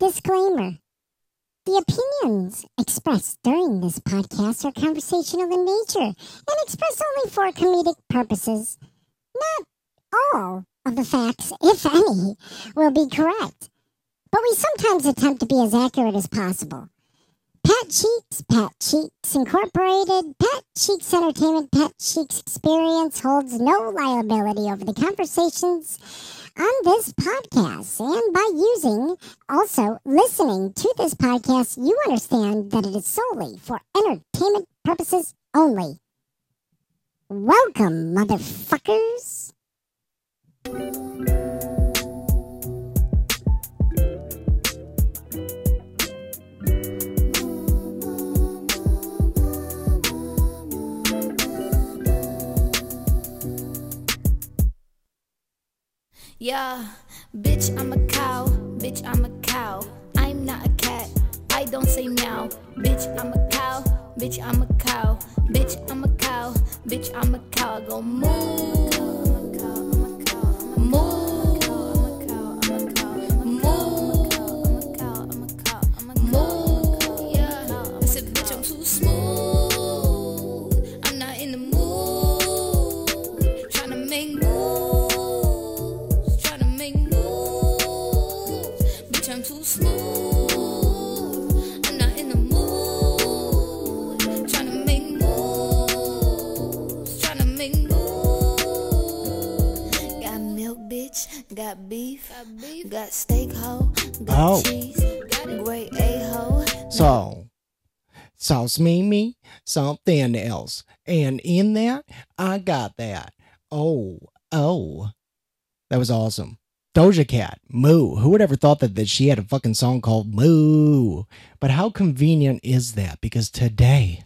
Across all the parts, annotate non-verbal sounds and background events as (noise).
Disclaimer The opinions expressed during this podcast are conversational in nature and expressed only for comedic purposes. Not all of the facts, if any, will be correct, but we sometimes attempt to be as accurate as possible. Pat Cheeks, Pat Cheeks Incorporated, Pat Cheeks Entertainment, Pat Cheeks Experience holds no liability over the conversations on this podcast. And by using, also listening to this podcast, you understand that it is solely for entertainment purposes only. Welcome, motherfuckers. Yeah, bitch, I'm a cow. Bitch, I'm a cow. I'm not a cat. I don't say meow. Bitch, I'm a cow. Bitch, I'm a cow. Bitch, I'm a cow. Bitch, I'm a cow. I go moo. Sauce me me something else, and in that I got that. Oh, oh, that was awesome. Doja Cat, Moo. Who would ever thought that, that she had a fucking song called Moo? But how convenient is that? Because today,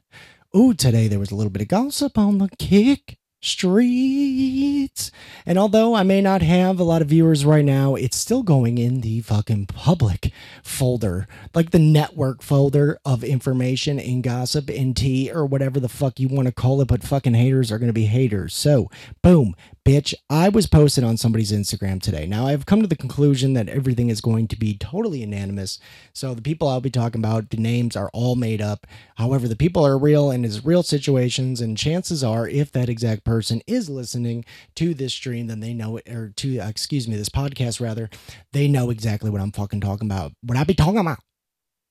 ooh, today there was a little bit of gossip on the kick streets. And although I may not have a lot of viewers right now, it's still going in the fucking public folder, like the network folder of information and gossip and tea or whatever the fuck you want to call it. But fucking haters are going to be haters. So, boom, bitch. I was posted on somebody's Instagram today. Now, I've come to the conclusion that everything is going to be totally anonymous. So, the people I'll be talking about, the names are all made up. However, the people are real and it's real situations. And chances are, if that exact person is listening to this stream, then they know it, or to, uh, excuse me, this podcast rather, they know exactly what I'm fucking talking about. What I be talking about.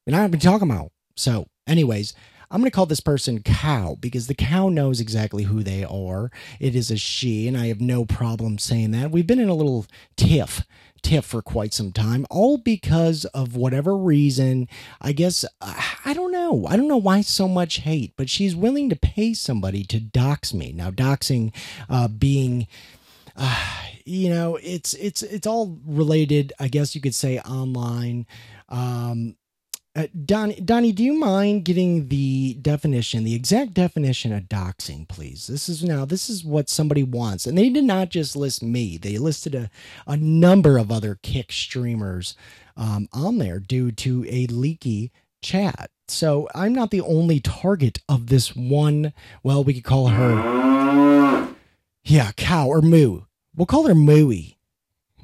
And I be talking about. So, anyways, I'm going to call this person cow because the cow knows exactly who they are. It is a she, and I have no problem saying that. We've been in a little tiff, tiff for quite some time, all because of whatever reason. I guess, uh, I don't know. I don't know why so much hate, but she's willing to pay somebody to dox me. Now, doxing uh, being you know it's it's it's all related i guess you could say online um uh, Donnie, Donnie, do you mind getting the definition, the exact definition of doxing, please? This is now, this is what somebody wants. And they did not just list me, they listed a, a number of other kick streamers um, on there due to a leaky chat. So I'm not the only target of this one, well, we could call her, yeah, cow or moo. We'll call her Mooey.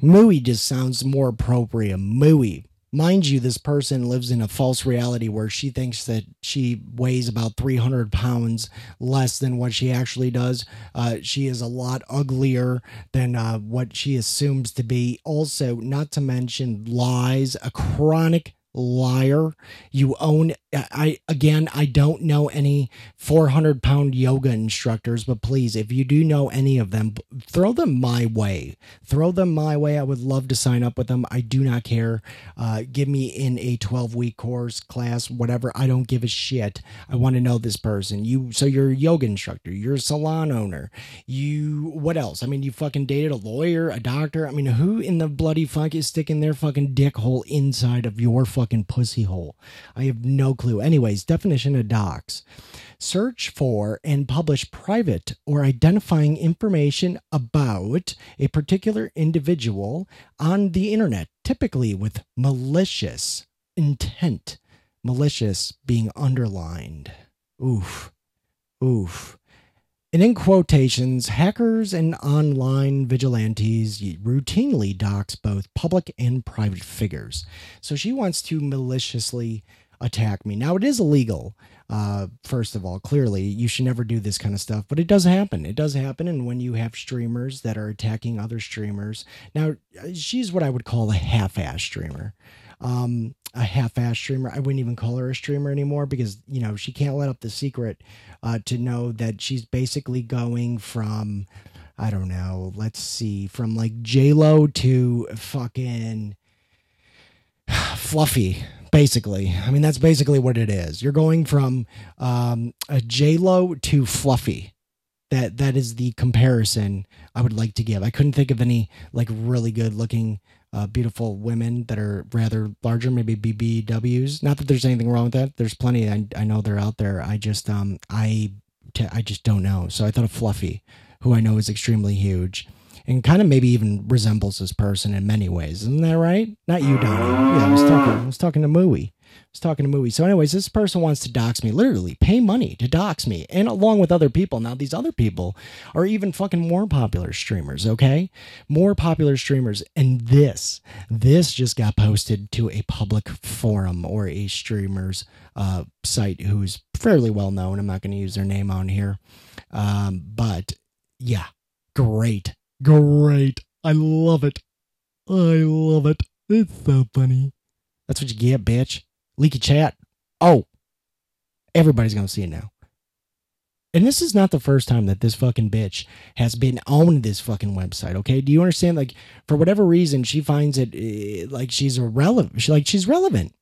Mooey just sounds more appropriate. Mooey. Mind you, this person lives in a false reality where she thinks that she weighs about 300 pounds less than what she actually does. Uh, she is a lot uglier than uh, what she assumes to be. Also, not to mention lies, a chronic liar. You own, I, again, I don't know any 400 pound yoga instructors, but please, if you do know any of them, throw them my way. Throw them my way. I would love to sign up with them. I do not care. Uh, give me in a 12 week course, class, whatever. I don't give a shit. I want to know this person. You, so you're a yoga instructor, you're a salon owner. You, what else? I mean, you fucking dated a lawyer, a doctor. I mean, who in the bloody fuck is sticking their fucking dick hole inside of your fucking pussy hole? I have no clue. Anyways, definition of dox search for and publish private or identifying information about a particular individual on the internet, typically with malicious intent. Malicious being underlined. Oof. Oof. And in quotations, hackers and online vigilantes routinely dox both public and private figures. So she wants to maliciously attack me. Now, it is illegal. Uh, first of all, clearly, you should never do this kind of stuff, but it does happen. It does happen. And when you have streamers that are attacking other streamers, now she's what I would call a half ass streamer. Um, a half-ass streamer. I wouldn't even call her a streamer anymore because you know she can't let up the secret uh, to know that she's basically going from I don't know. Let's see, from like J Lo to fucking (sighs) Fluffy. Basically, I mean that's basically what it is. You're going from um, a J Lo to Fluffy that that is the comparison I would like to give. I couldn't think of any like really good looking uh, beautiful women that are rather larger, maybe BBWs. Not that there's anything wrong with that. There's plenty. I, I know they're out there. I just um I t- I just don't know. So I thought of Fluffy, who I know is extremely huge. And kind of maybe even resembles this person in many ways, isn't that right? Not you, Donnie. Yeah, I was talking. I was talking to Mooey I was talking to Movie. So, anyways, this person wants to dox me, literally pay money to dox me, and along with other people. Now, these other people are even fucking more popular streamers, okay? More popular streamers. And this, this just got posted to a public forum or a streamer's uh, site who's fairly well known. I'm not going to use their name on here. Um, but yeah, great. Great. I love it. I love it. It's so funny. That's what you get, bitch leaky chat. Oh, everybody's going to see it now. And this is not the first time that this fucking bitch has been on this fucking website. Okay, do you understand? Like, for whatever reason, she finds it uh, like she's irrelevant. She, like she's relevant.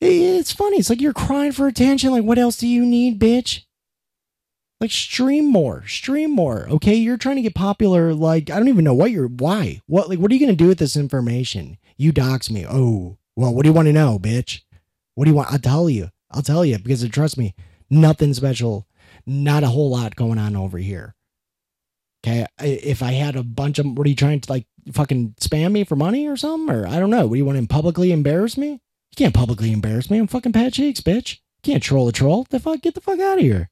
It's funny. It's like you're crying for attention. Like, what else do you need, bitch? Like, stream more, stream more. Okay, you're trying to get popular. Like, I don't even know what you're. Why? What? Like, what are you gonna do with this information? You dox me. Oh, well, what do you want to know, bitch? What do you want? I'll tell you. I'll tell you because uh, trust me, nothing special, not a whole lot going on over here. Okay, if I had a bunch of, what are you trying to like fucking spam me for money or something? Or I don't know. What do you want to publicly embarrass me? You can't publicly embarrass me. I'm fucking Pat Cheeks, bitch. You can't troll a troll. The fuck, get the fuck out of here.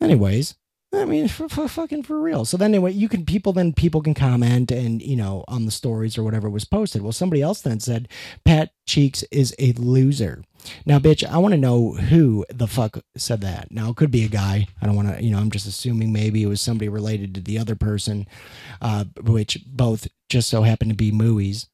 Anyways, I mean, for, for, fucking for real. So then anyway, you can people then people can comment and you know on the stories or whatever was posted. Well, somebody else then said Pat Cheeks is a loser. Now, bitch, I want to know who the fuck said that. Now, it could be a guy. I don't want to, you know, I'm just assuming maybe it was somebody related to the other person, uh, which both just so happened to be Mooies.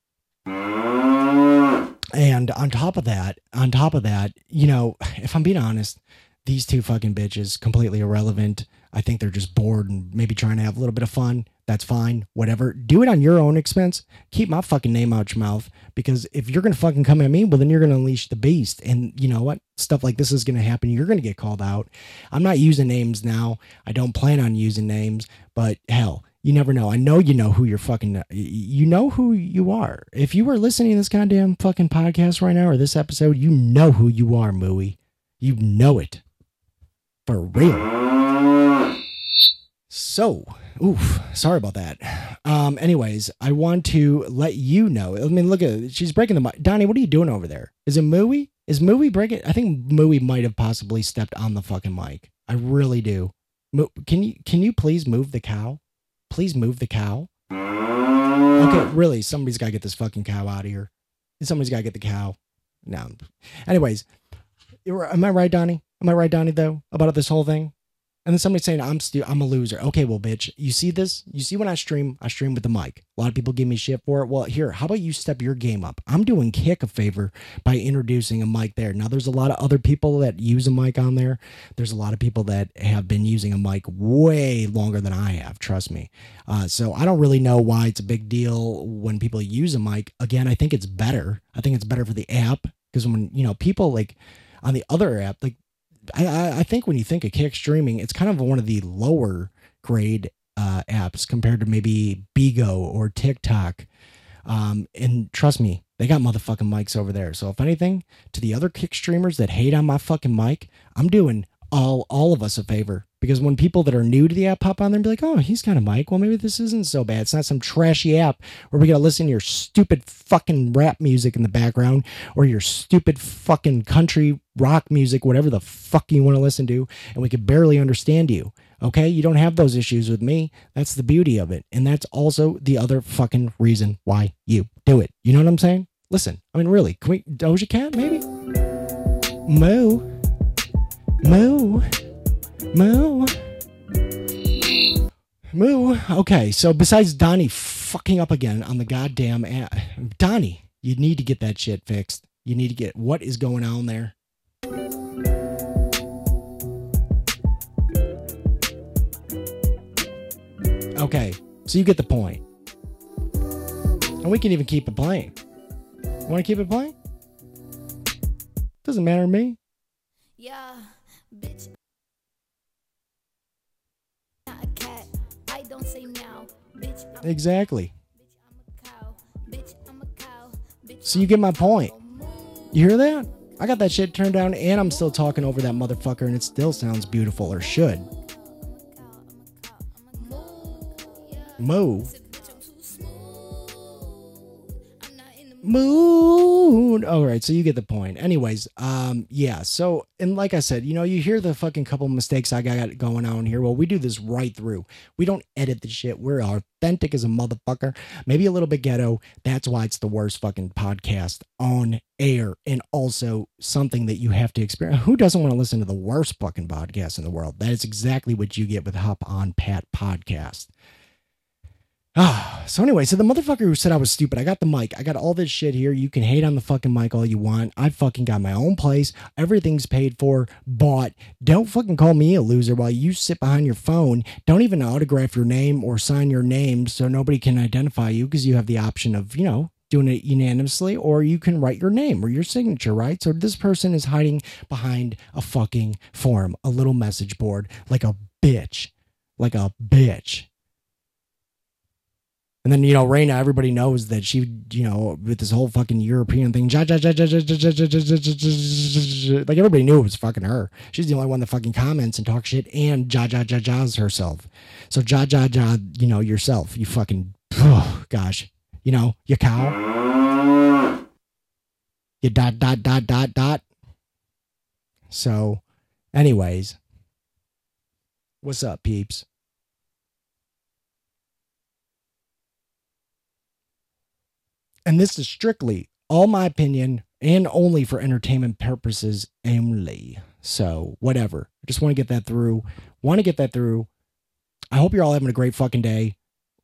And on top of that, on top of that, you know, if I'm being honest, these two fucking bitches completely irrelevant. I think they're just bored and maybe trying to have a little bit of fun. That's fine. Whatever. Do it on your own expense. Keep my fucking name out your mouth because if you're going to fucking come at me, well, then you're going to unleash the beast. And you know what? Stuff like this is going to happen. You're going to get called out. I'm not using names now. I don't plan on using names, but hell, you never know. I know you know who you're fucking, you know who you are. If you were listening to this goddamn fucking podcast right now or this episode, you know who you are, Mooey. You know it. For real. So, oof, sorry about that. Um, anyways, I want to let you know. I mean, look at she's breaking the mic. Donnie, what are you doing over there? Is it Mooey? Is Mooey breaking? I think Mooey might have possibly stepped on the fucking mic. I really do. Mo- can you can you please move the cow? Please move the cow. Okay, really, somebody's got to get this fucking cow out of here. Somebody's got to get the cow. No. Anyways, am I right, Donnie? Am I right, Donnie? Though about this whole thing. And then somebody saying I'm stu- I'm a loser. Okay, well, bitch, you see this? You see when I stream, I stream with the mic. A lot of people give me shit for it. Well, here, how about you step your game up? I'm doing Kick a favor by introducing a mic there. Now, there's a lot of other people that use a mic on there. There's a lot of people that have been using a mic way longer than I have. Trust me. Uh, so I don't really know why it's a big deal when people use a mic. Again, I think it's better. I think it's better for the app because when you know people like on the other app, like I, I think when you think of kick streaming, it's kind of one of the lower grade uh, apps compared to maybe Bigo or TikTok. Um, and trust me, they got motherfucking mics over there. So if anything, to the other kick streamers that hate on my fucking mic, I'm doing all all of us a favor because when people that are new to the app pop on there and be like, oh, he's got a mic. Well, maybe this isn't so bad. It's not some trashy app where we got to listen to your stupid fucking rap music in the background or your stupid fucking country rock music, whatever the fuck you want to listen to, and we could barely understand you. Okay, you don't have those issues with me. That's the beauty of it. And that's also the other fucking reason why you do it. You know what I'm saying? Listen, I mean, really, can we, Doja Cat, maybe? Moo. Moo. Moo. Moo. Okay, so besides Donnie fucking up again on the goddamn app, Donnie, you need to get that shit fixed. You need to get what is going on there. Okay, so you get the point. And we can even keep it playing. Want to keep it playing? Doesn't matter to me. Yeah, bitch. Don't say meow. Bitch, Exactly. bitch, I'm a cow. Bitch, I'm a cow. Bitch, So you get my point. You hear that? I got that shit turned down and I'm still talking over that motherfucker and it still sounds beautiful or should. Moo. Mood. All right, so you get the point. Anyways, um, yeah. So, and like I said, you know, you hear the fucking couple mistakes I got going on here. Well, we do this right through. We don't edit the shit. We're authentic as a motherfucker. Maybe a little bit ghetto. That's why it's the worst fucking podcast on air, and also something that you have to experience. Who doesn't want to listen to the worst fucking podcast in the world? That is exactly what you get with Hop on Pat podcast. Ah, (sighs) so anyway, so the motherfucker who said I was stupid, I got the mic. I got all this shit here. You can hate on the fucking mic all you want. I fucking got my own place. Everything's paid for, bought. Don't fucking call me a loser while you sit behind your phone. Don't even autograph your name or sign your name so nobody can identify you because you have the option of, you know, doing it unanimously or you can write your name or your signature, right? So this person is hiding behind a fucking form, a little message board like a bitch. Like a bitch. And then you know Reina, everybody knows that she, you know, with this whole fucking European thing, like everybody knew it was fucking her. She's the only one that fucking comments and talks shit and ja ja ja ja's herself. So ja ja ja, you know yourself, you fucking, oh, gosh, you know your cow, you dot dot dot dot dot. So, anyways, what's up, peeps? And this is strictly all my opinion and only for entertainment purposes only. So, whatever. I just want to get that through. Want to get that through. I hope you're all having a great fucking day.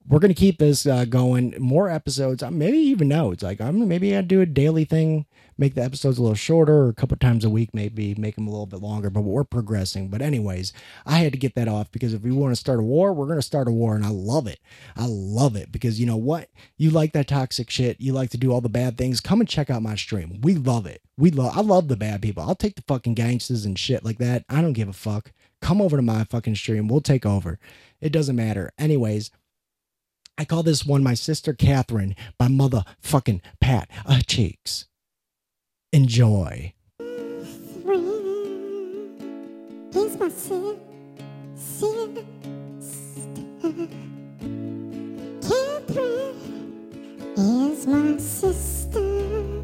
We're to keep this uh, going. More episodes. uh, Maybe even notes. Like, I'm maybe I'd do a daily thing, make the episodes a little shorter, or a couple times a week, maybe make them a little bit longer. But we're progressing. But, anyways, I had to get that off because if we want to start a war, we're to start a war. And I love it. I love it because you know what? You like that toxic shit. You like to do all the bad things. Come and check out my stream. We love it. We love. I love the bad people. I'll take the fucking gangsters and shit like that. I don't give a fuck. Come over to my fucking stream. We'll take over. It doesn't matter. Anyways, I call this one my sister Catherine by mother fucking Pat uh, Cheeks. Enjoy. He's my si- sister. Catherine is my sister.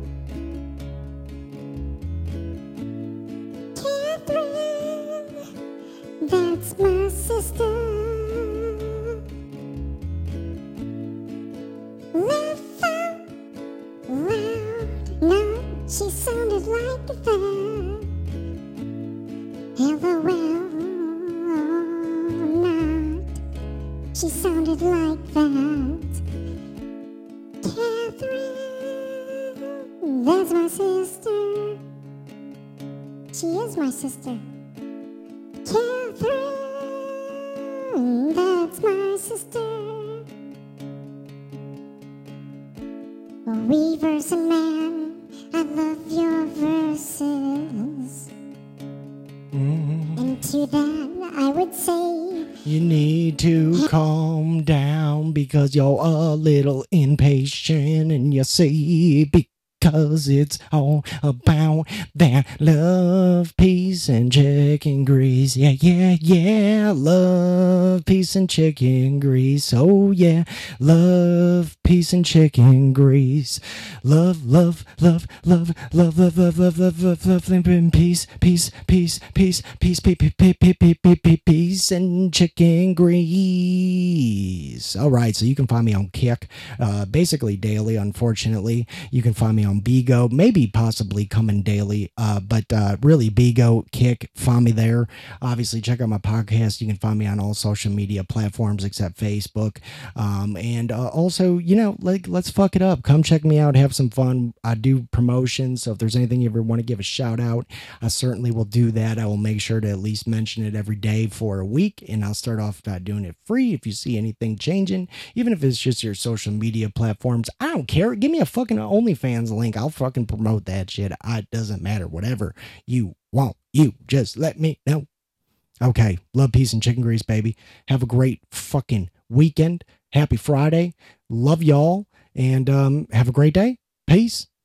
Catherine, that's my sister. She sounded like that. LOL, not. She sounded like that. Catherine, that's my sister. She is my sister. Catherine, that's my sister. A Weavers and man, To that, I would say, You need to calm down because you're a little impatient and you see Cause it's all about that love, peace, and chicken grease. Yeah, yeah, yeah. Love, peace, and chicken grease. Oh, yeah. Love, peace, and chicken grease. Love, love, love, love, love, love, love, love, love, love, love, and peace, peace, peace, peace, peace, peace, peace, peace, and chicken grease. All right, so you can find me on Kick, uh, basically daily. Unfortunately, you can find me on Bigo, maybe possibly coming daily, uh, but uh, really Bigo, Kick, find me there. Obviously, check out my podcast. You can find me on all social media platforms except Facebook. Um, and uh, also, you know, like let's fuck it up. Come check me out, have some fun. I do promotions, so if there's anything you ever want to give a shout out, I certainly will do that. I will make sure to at least mention it every day for a week, and I'll start off by doing it free. If you see anything changing, even if it's just your social media platforms, I don't care. Give me a fucking OnlyFans link. I'll fucking promote that shit. It doesn't matter. Whatever you want, you just let me know. Okay, love, peace, and chicken grease, baby. Have a great fucking weekend. Happy Friday. Love y'all, and um, have a great day. Peace.